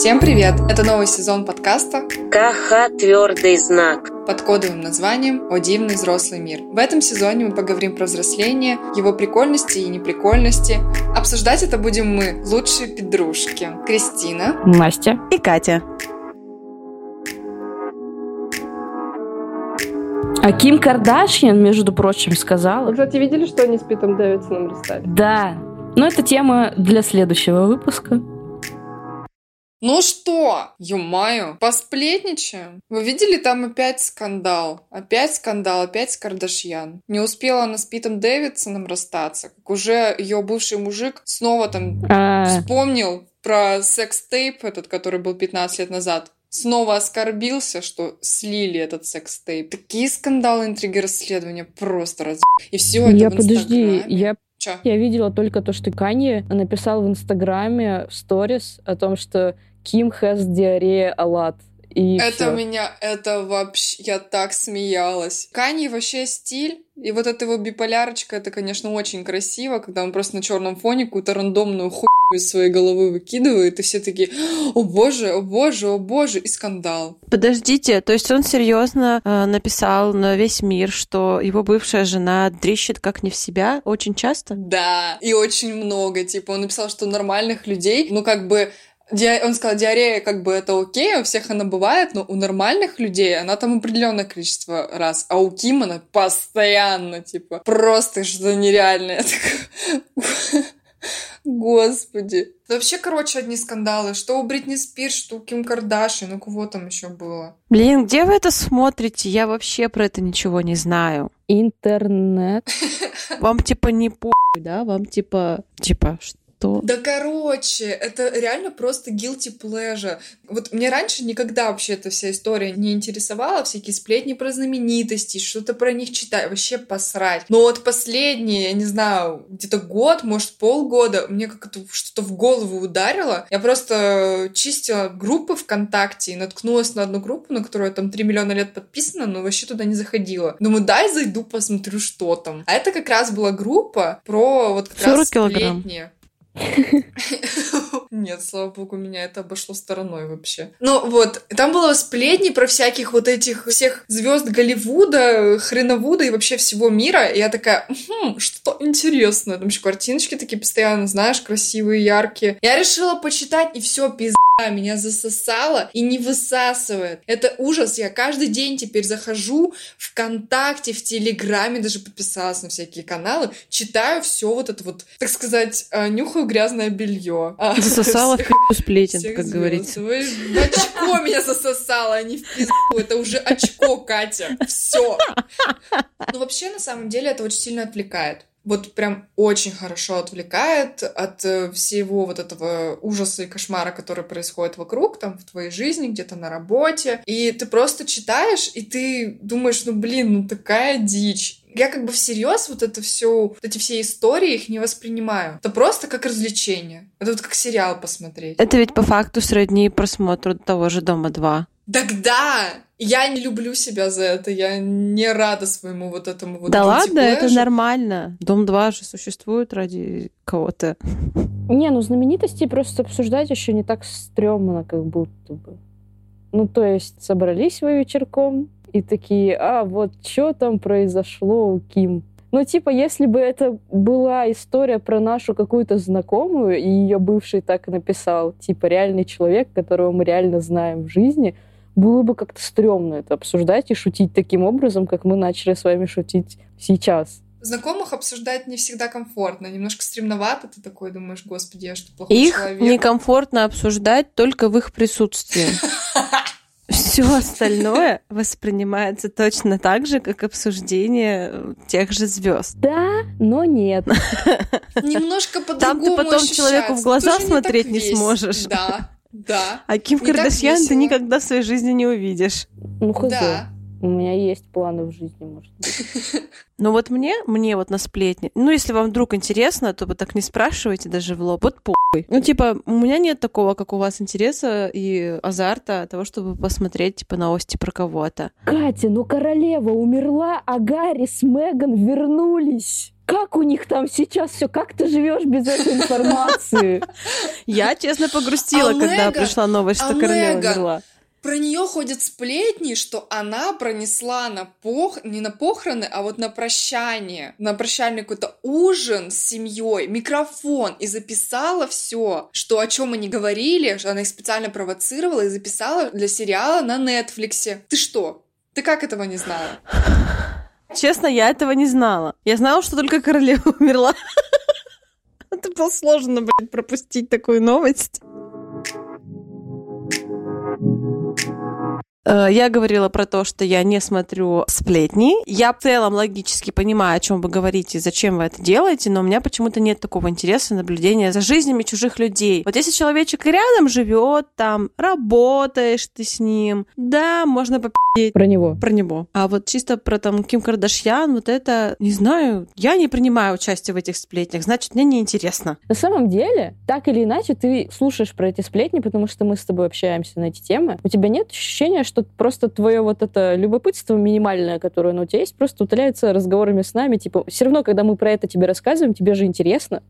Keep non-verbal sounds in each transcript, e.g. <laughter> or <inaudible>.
Всем привет! Это новый сезон подкаста КХ «Твердый знак» под кодовым названием «О дивный взрослый мир». В этом сезоне мы поговорим про взросление, его прикольности и неприкольности. Обсуждать это будем мы, лучшие подружки. Кристина, Настя и Катя. А Ким Кардашьян, между прочим, сказала... Вы, кстати, видели, что они с Питом Дэвидсоном расстались? Да. Но это тема для следующего выпуска. Ну что, юмаю, посплетничаем? Вы видели там опять скандал? Опять скандал, опять с Кардашьян. Не успела она с Питом Дэвидсоном расстаться, как уже ее бывший мужик снова там А, вспомнил про секс-тейп этот, который был 15 лет назад. Снова оскорбился, что слили этот секс-тейп. Такие скандалы, интриги, расследования просто раз... И все это я в подожди, я Чё? я видела только то, что Канье написал в Инстаграме в сторис о том, что Ким has диарея алат. И Это всё. меня, это вообще, я так смеялась. Канье вообще стиль, и вот эта его биполярочка, это, конечно, очень красиво, когда он просто на черном фоне какую-то рандомную хуйню из своей головы выкидывает, и все такие, о боже, о боже, о боже, и скандал. Подождите, то есть он серьезно э, написал на весь мир, что его бывшая жена дрищет как не в себя очень часто? Да, и очень много, типа, он написал, что нормальных людей, ну, как бы, Ди- Он сказал, диарея как бы это окей, у всех она бывает, но у нормальных людей она там определенное количество раз, а у Ким она постоянно, типа, просто что-то нереальное. Я такая, Господи. Да вообще, короче, одни скандалы. Что у Бритни Спирс, что у Ким Кардашьян, ну кого там еще было? Блин, где вы это смотрите? Я вообще про это ничего не знаю. Интернет. Вам типа не по, да? Вам типа, типа, что? Да короче, это реально просто guilty pleasure. Вот мне раньше никогда вообще эта вся история не интересовала, всякие сплетни про знаменитости, что-то про них читать, вообще посрать. Но вот последние, я не знаю, где-то год, может полгода, мне как-то что-то в голову ударило. Я просто чистила группы ВКонтакте и наткнулась на одну группу, на которую там 3 миллиона лет подписана, но вообще туда не заходила. Думаю, дай зайду, посмотрю, что там. А это как раз была группа про вот как 40 раз килограмм. сплетни. Нет, слава богу, меня это обошло стороной вообще. Ну вот, там было сплетни про всяких вот этих всех звезд Голливуда, Хреновуда и вообще всего мира. И я такая, хм, что интересное. Там еще картиночки такие постоянно, знаешь, красивые, яркие. Я решила почитать, и все, пизда, меня засосало и не высасывает. Это ужас. Я каждый день теперь захожу ВКонтакте, в Телеграме, даже подписалась на всякие каналы, читаю все вот это вот, так сказать, э, нюхаю грязное белье. А, <laughs> Засосала в всех- пи***у сплетен, как звезд. говорится. Вы в очко меня засосало, а не в пизду. Это уже очко, Катя. Все. Ну, вообще, на самом деле, это очень сильно отвлекает. Вот прям очень хорошо отвлекает от э, всего вот этого ужаса и кошмара, который происходит вокруг, там, в твоей жизни, где-то на работе. И ты просто читаешь, и ты думаешь, ну, блин, ну, такая дичь. Я как бы всерьез вот это все, вот эти все истории их не воспринимаю. Это просто как развлечение. Это вот как сериал посмотреть. Это ведь по факту сродни просмотру того же «Дома 2». Тогда я не люблю себя за это, я не рада своему вот этому вот да ладно, это pleasure. нормально. «Дом 2» же существует ради кого-то. Не, ну знаменитостей просто обсуждать еще не так стрёмно, как будто бы. Ну, то есть собрались вы вечерком и такие, а вот что там произошло у Ким? Ну, типа, если бы это была история про нашу какую-то знакомую, и ее бывший так и написал, типа, реальный человек, которого мы реально знаем в жизни, было бы как-то стрёмно это обсуждать и шутить таким образом, как мы начали с вами шутить сейчас. Знакомых обсуждать не всегда комфортно, немножко стремновато, ты такой думаешь, господи, я что, плохой Их человек? некомфортно обсуждать только в их присутствии. <laughs> Все остальное воспринимается точно так же, как обсуждение э, тех же звезд. Да, но нет. <laughs> Немножко Там ты по-другому потом человеку в глаза смотреть не сможешь. Да, да, А Ким Не Кардашьян ты никогда в своей жизни не увидишь. Ну, хз. да. У меня есть планы в жизни, может быть. <laughs> Но вот мне, мне вот на сплетни, ну, если вам вдруг интересно, то вы так не спрашивайте даже в лоб, вот похуй. Ну, типа, у меня нет такого, как у вас, интереса и азарта того, чтобы посмотреть, типа, новости про кого-то. Катя, ну королева умерла, а Гарри с Меган вернулись. Как у них там сейчас все, как ты живешь без этой информации? Я, честно, погрустила, когда пришла новость, что королева умерла. Про нее ходят сплетни, что она пронесла на пох... не на похороны, а вот на прощание, на прощальный какой-то ужин с семьей, микрофон, и записала все, что о чем они говорили, что она их специально провоцировала и записала для сериала на Нетфликсе. Ты что? Ты как этого не знала? Честно, я этого не знала. Я знала, что только королева <laughs> умерла. Это было сложно, блядь, пропустить такую новость. Э, Я говорила про то, что я не смотрю сплетни. Я в целом логически понимаю, о чем вы говорите, зачем вы это делаете, но у меня почему-то нет такого интереса наблюдения за жизнями чужих людей. Вот если человечек рядом живет, там, работаешь ты с ним, да, можно попить Про него. про него. А вот чисто про там Ким Кардашьян, вот это, не знаю, я не принимаю участие в этих сплетнях, значит, мне неинтересно. На самом деле, так или иначе, ты слушаешь про эти сплетни, потому что мы с тобой общаемся на эти темы. У тебя нет ощущения, что просто твое вот это любопытство минимальное, которое оно у тебя есть, просто утоляется разговорами с нами. Типа, все равно, когда мы про это тебе рассказываем, тебе же интересно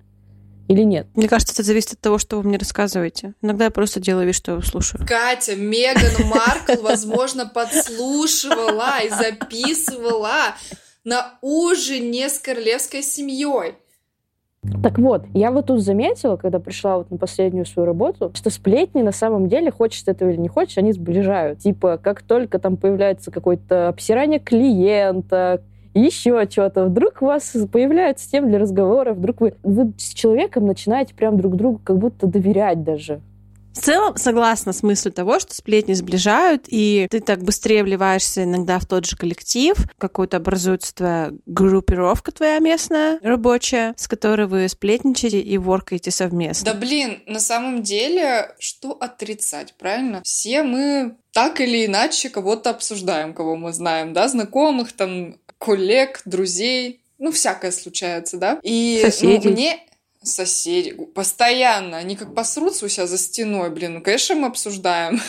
или нет? Мне кажется, это зависит от того, что вы мне рассказываете. Иногда я просто делаю вид, что я слушаю. Катя, Меган Маркл, возможно, подслушивала и записывала на ужине с королевской семьей. Так вот, я вот тут заметила, когда пришла вот на последнюю свою работу, что сплетни на самом деле, хочешь ты этого или не хочешь, они сближают. Типа, как только там появляется какое-то обсирание клиента, еще что-то, вдруг у вас появляется тем для разговора, вдруг вы, вы с человеком начинаете прям друг другу как будто доверять даже. В целом, согласна с мыслью того, что сплетни сближают, и ты так быстрее вливаешься иногда в тот же коллектив, какой-то образуется твоя группировка твоя местная, рабочая, с которой вы сплетничаете и воркаете совместно. Да блин, на самом деле, что отрицать, правильно? Все мы так или иначе кого-то обсуждаем, кого мы знаем, да, знакомых, там, коллег, друзей, ну, всякое случается, да? И ну, мне соседи. Постоянно, они как посрутся у себя за стеной, блин, ну, конечно, мы обсуждаем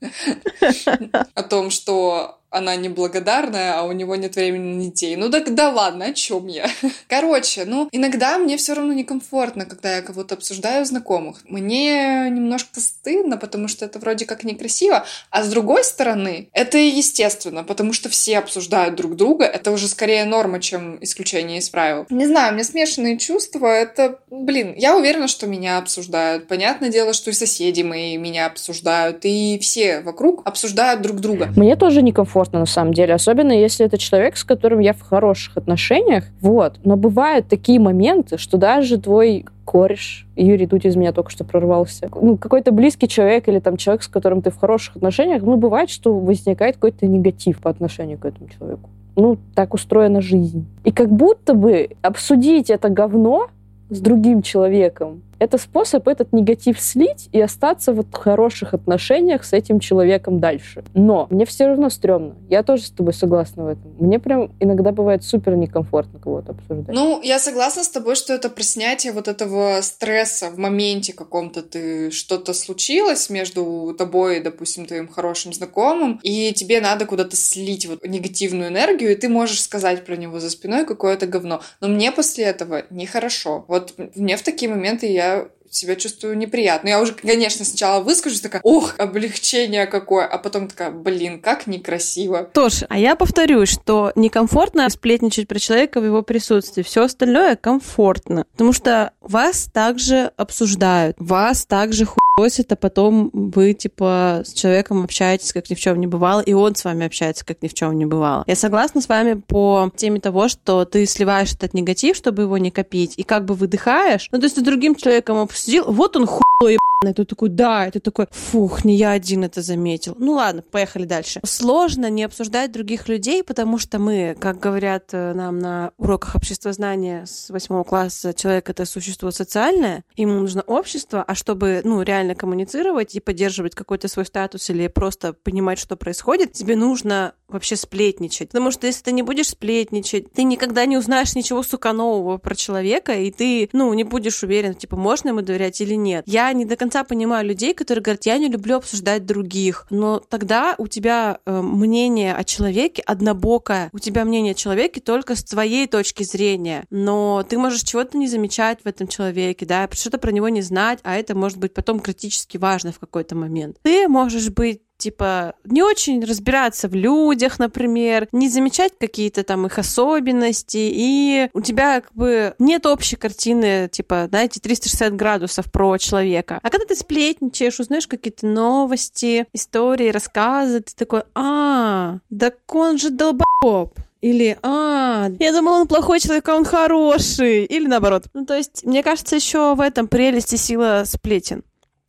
<laughs> о том, что она неблагодарная, а у него нет времени на детей. Ну так да ладно, о чем я? <laughs> Короче, ну иногда мне все равно некомфортно, когда я кого-то обсуждаю знакомых. Мне немножко стыдно, потому что это вроде как некрасиво, а с другой стороны, это естественно, потому что все обсуждают друг друга, это уже скорее норма, чем исключение из правил. Не знаю, у меня смешанные чувства, это, блин, я уверена, что меня обсуждают. Понятное дело, что и соседи мои меня обсуждают, и все вокруг обсуждают друг друга. Мне тоже некомфортно на самом деле, особенно если это человек, с которым я в хороших отношениях. Вот. Но бывают такие моменты, что даже твой кореш, Юрий Дудь из меня только что прорвался, ну, какой-то близкий человек или там человек, с которым ты в хороших отношениях, ну, бывает, что возникает какой-то негатив по отношению к этому человеку. Ну, так устроена жизнь. И как будто бы обсудить это говно с другим человеком, это способ этот негатив слить и остаться вот в хороших отношениях с этим человеком дальше. Но мне все равно стрёмно. Я тоже с тобой согласна в этом. Мне прям иногда бывает супер некомфортно кого-то обсуждать. Ну, я согласна с тобой, что это про снятие вот этого стресса в моменте каком-то ты что-то случилось между тобой и, допустим, твоим хорошим знакомым, и тебе надо куда-то слить вот негативную энергию, и ты можешь сказать про него за спиной какое-то говно. Но мне после этого нехорошо. Вот мне в такие моменты я себя чувствую неприятно. Я уже, конечно, сначала выскажусь, такая, ох, облегчение какое, а потом такая, блин, как некрасиво. Тоже. А я повторюсь, что некомфортно сплетничать про человека в его присутствии. Все остальное комфортно. Потому что вас также обсуждают, вас также хуесят, а потом вы, типа, с человеком общаетесь, как ни в чем не бывало, и он с вами общается, как ни в чем не бывало. Я согласна с вами по теме того, что ты сливаешь этот негатив, чтобы его не копить, и как бы выдыхаешь. Ну, то есть ты другим человеком обсудил, вот он хуй ебаный. Ты такой, да, ты такой, фух, не я один это заметил. Ну ладно, поехали дальше. Сложно не обсуждать других людей, потому что мы, как говорят э, нам на уроках обществознания с восьмого класса, человек это существо социальное, ему нужно общество, а чтобы, ну, реально нормально коммуницировать и поддерживать какой-то свой статус или просто понимать, что происходит, тебе нужно вообще сплетничать. Потому что если ты не будешь сплетничать, ты никогда не узнаешь ничего, сука, нового про человека, и ты, ну, не будешь уверен, типа, можно ему доверять или нет. Я не до конца понимаю людей, которые говорят, я не люблю обсуждать других. Но тогда у тебя э, мнение о человеке однобокое. У тебя мнение о человеке только с твоей точки зрения. Но ты можешь чего-то не замечать в этом человеке, да, что-то про него не знать, а это может быть потом критически важно в какой-то момент. Ты можешь быть типа, не очень разбираться в людях, например, не замечать какие-то там их особенности, и у тебя как бы нет общей картины, типа, знаете, 360 градусов про человека. А когда ты сплетничаешь, узнаешь какие-то новости, истории, рассказы, ты такой, а, так он же долбоеб. Или, а, я думала, он плохой человек, а он хороший. Или наоборот. Ну, то есть, мне кажется, еще в этом прелесть и сила сплетен.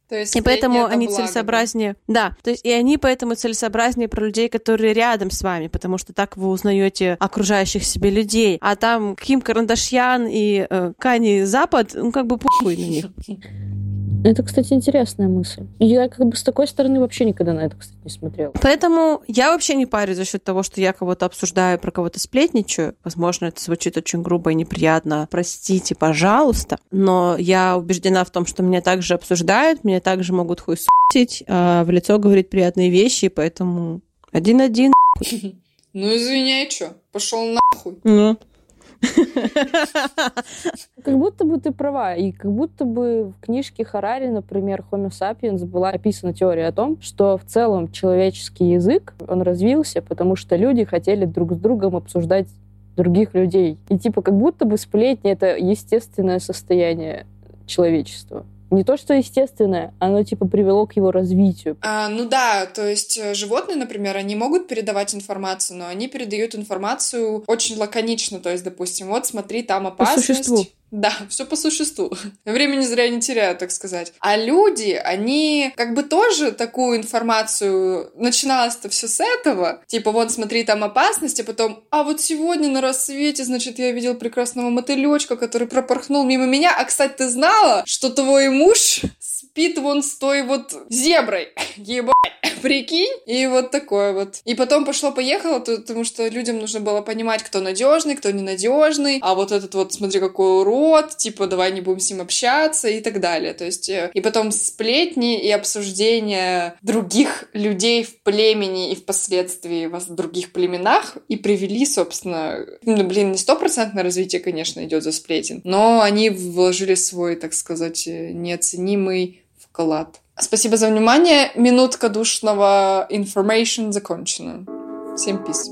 То есть И поэтому они благо, целесообразнее. Да, то есть и они поэтому целесообразнее про людей, которые рядом с вами, потому что так вы узнаете окружающих себе людей. А там Ким Карандашьян и э, Кани Запад, ну как бы похуй на них. Это, кстати, интересная мысль. Я как бы с такой стороны вообще никогда на это, кстати, не смотрела. Поэтому я вообще не парюсь за счет того, что я кого-то обсуждаю, про кого-то сплетничаю. Возможно, это звучит очень грубо и неприятно. Простите, пожалуйста. Но я убеждена в том, что меня также обсуждают, меня также могут хуй сутить, а в лицо говорить приятные вещи, поэтому один-один. <laughs> Ну, извиняй, чё, пошел нахуй. Ну. <laughs> Как будто бы ты права, и как будто бы в книжке Харари, например, Homo sapiens была описана теория о том, что в целом человеческий язык, он развился, потому что люди хотели друг с другом обсуждать других людей. И типа как будто бы сплетни — это естественное состояние человечества. Не то, что естественное, оно типа привело к его развитию. А, ну да, то есть э, животные, например, они могут передавать информацию, но они передают информацию очень лаконично. То есть, допустим, вот смотри, там опасность. существу. Да, <laughs> все по существу. Времени зря не теряют, так сказать. А люди, они как бы тоже такую информацию... Начиналось-то все с этого. Типа, вот смотри, там опасность, а потом, а вот сегодня на рассвете, значит, я видел прекрасного мотылечка, который пропорхнул мимо меня. А, кстати, ты знала, что твой муж спит вон с той вот зеброй? <laughs> Ебать, <laughs> прикинь? И вот такое вот. И потом пошло-поехало, то- потому что людям нужно было понимать, кто надежный, кто ненадежный. А вот этот вот, смотри, какой урод, типа, давай не будем с ним общаться и так далее. То есть, э, и потом сплетни и обсуждение других людей в племени и впоследствии в других племенах и привели, собственно, ну, блин, не стопроцентное развитие, конечно, идет за сплетен, но они вложили свой, так сказать, э, неоценимый вклад. Спасибо за внимание. Минутка душного information закончена. Всем пис.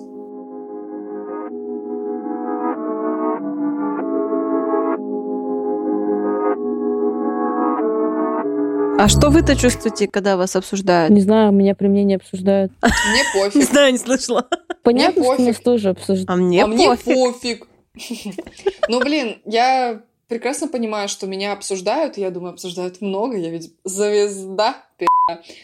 А что вы-то чувствуете, когда вас обсуждают? Не знаю, меня при мне не обсуждают. <laughs> Мне Не пофиг. знаю, не слышала. Понятно, что пофиг. нас тоже обсуждают. А мне а пофиг. <laughs> Ну, блин, я прекрасно понимаю, что меня обсуждают, я думаю, обсуждают много, я ведь звезда.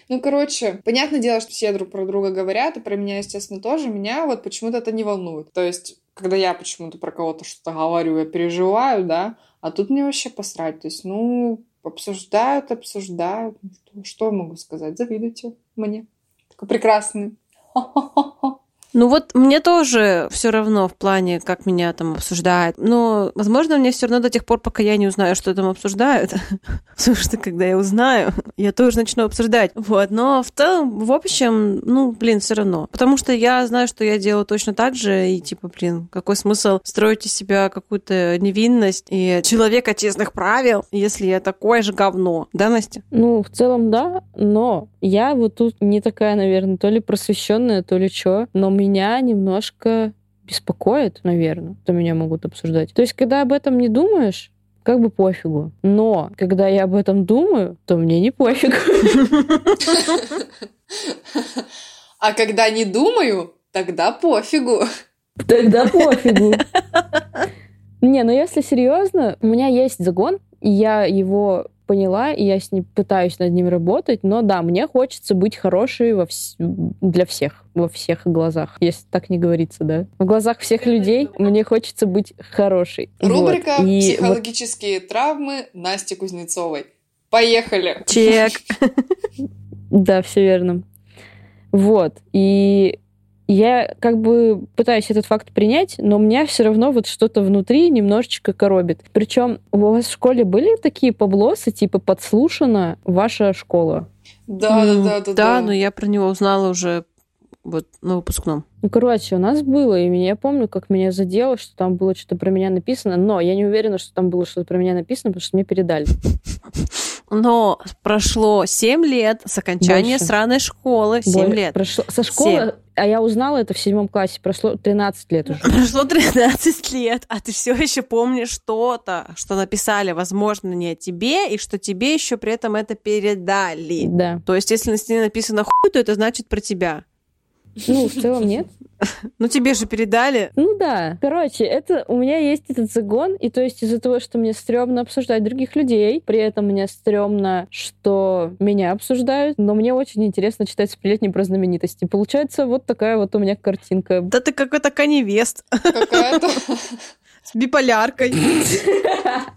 Ну, короче, понятное дело, что все друг про друга говорят, и про меня, естественно, тоже. Меня вот почему-то это не волнует. То есть, когда я почему-то про кого-то что-то говорю, я переживаю, да, а тут мне вообще посрать. То есть, ну, обсуждают, обсуждают. Ну, Что, что могу сказать? Завидуйте мне. Такой прекрасный. <laughs> Ну вот мне тоже все равно в плане, как меня там обсуждают. Но, возможно, мне все равно до тех пор, пока я не узнаю, что там обсуждают. <laughs> Потому что, когда я узнаю, я тоже начну обсуждать. Вот. Но в целом, в общем, ну, блин, все равно. Потому что я знаю, что я делаю точно так же. И, типа, блин, какой смысл строить из себя какую-то невинность и человека честных правил, если я такое же говно. Да, Настя? Ну, в целом, да, но я вот тут не такая, наверное, то ли просвещенная, то ли что, но меня немножко беспокоит, наверное, что меня могут обсуждать. То есть, когда об этом не думаешь, как бы пофигу. Но когда я об этом думаю, то мне не пофиг. А когда не думаю, тогда пофигу. Тогда пофигу. Не, ну если серьезно, у меня есть загон, и я его поняла, и я с ним пытаюсь над ним работать, но да, мне хочется быть хорошей во вс- для всех, во всех глазах, если так не говорится, да. В глазах всех людей мне хочется быть хорошей. Рубрика Вот. И вот «Психологические травмы» Насти Кузнецовой. Поехали. Чек. <laughs> Да, все верно. Вот. И я как бы пытаюсь этот факт принять, но у меня все равно вот что-то внутри немножечко коробит. Причем у вас в школе были такие поблосы, типа подслушана ваша школа? Да, да, да, да. Да, но я про него узнала уже вот на выпускном. Ну, короче, у нас было, и меня- я помню, как меня задело, что там было что-то про меня написано, но я не уверена, что там было что-то про меня написано, потому что мне передали. <laughs> Но прошло 7 лет с окончания Больше. сраной школы. 7 Более- лет. Прошло... Со школы, а я узнала это в седьмом классе, прошло 13 лет уже. Прошло 13 лет, а ты все еще помнишь что-то, что написали, возможно, не о тебе, и что тебе еще при этом это передали. Да. То есть, если на стене написано хуй, то это значит про тебя. Ну, в целом нет. <laughs> Ну, тебе же передали. Ну да. Короче, это у меня есть этот загон, и то есть из-за того, что мне стрёмно обсуждать других людей, при этом мне стрёмно, что меня обсуждают, но мне очень интересно читать сплетни про знаменитости. Получается, вот такая вот у меня картинка. Да ты какой-то каневест Какая-то. <laughs> с биполяркой. <laughs>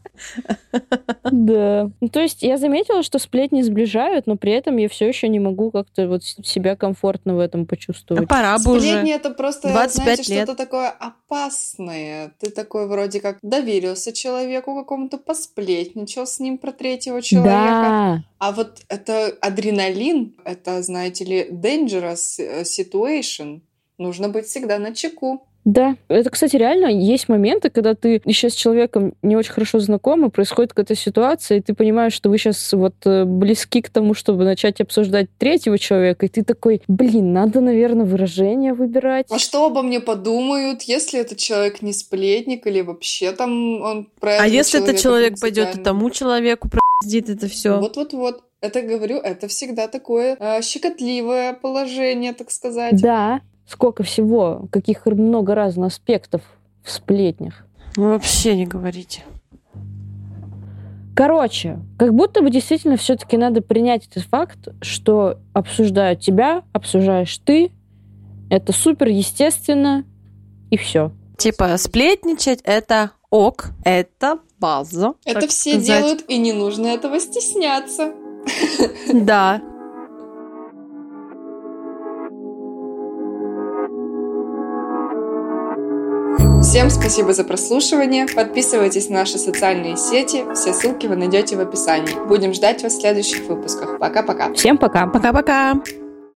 Да. Ну, то есть я заметила, что сплетни сближают, но при этом я все еще не могу как-то вот себя комфортно в этом А почувствовать. пора бы Сплетни уже. это просто, 25 знаете, что-то такое опасное. Ты такой вроде как доверился человеку какому-то, посплетничал с ним про третьего человека. Да. А вот это адреналин, это, знаете ли, dangerous э, situation. Нужно быть всегда на чеку. Да. Это, кстати, реально есть моменты, когда ты еще с человеком не очень хорошо знаком, и происходит какая-то ситуация, и ты понимаешь, что вы сейчас вот э, близки к тому, чтобы начать обсуждать третьего человека, и ты такой, блин, надо, наверное, выражение выбирать. А что обо мне подумают, если этот человек не сплетник или вообще там он про А если этот человек пойдет и тому человеку пиздит это все? Вот-вот-вот. Это говорю, это всегда такое э, щекотливое положение, так сказать. Да. Сколько всего, каких много разных аспектов в сплетнях. Вообще не говорите. Короче, как будто бы действительно все-таки надо принять этот факт, что обсуждают тебя, обсуждаешь ты. Это супер естественно, и все. Типа, сплетничать это ок, это база. Это все сказать. делают, и не нужно этого стесняться. Да. Всем спасибо за прослушивание. Подписывайтесь на наши социальные сети. Все ссылки вы найдете в описании. Будем ждать вас в следующих выпусках. Пока-пока. Всем пока! Пока-пока.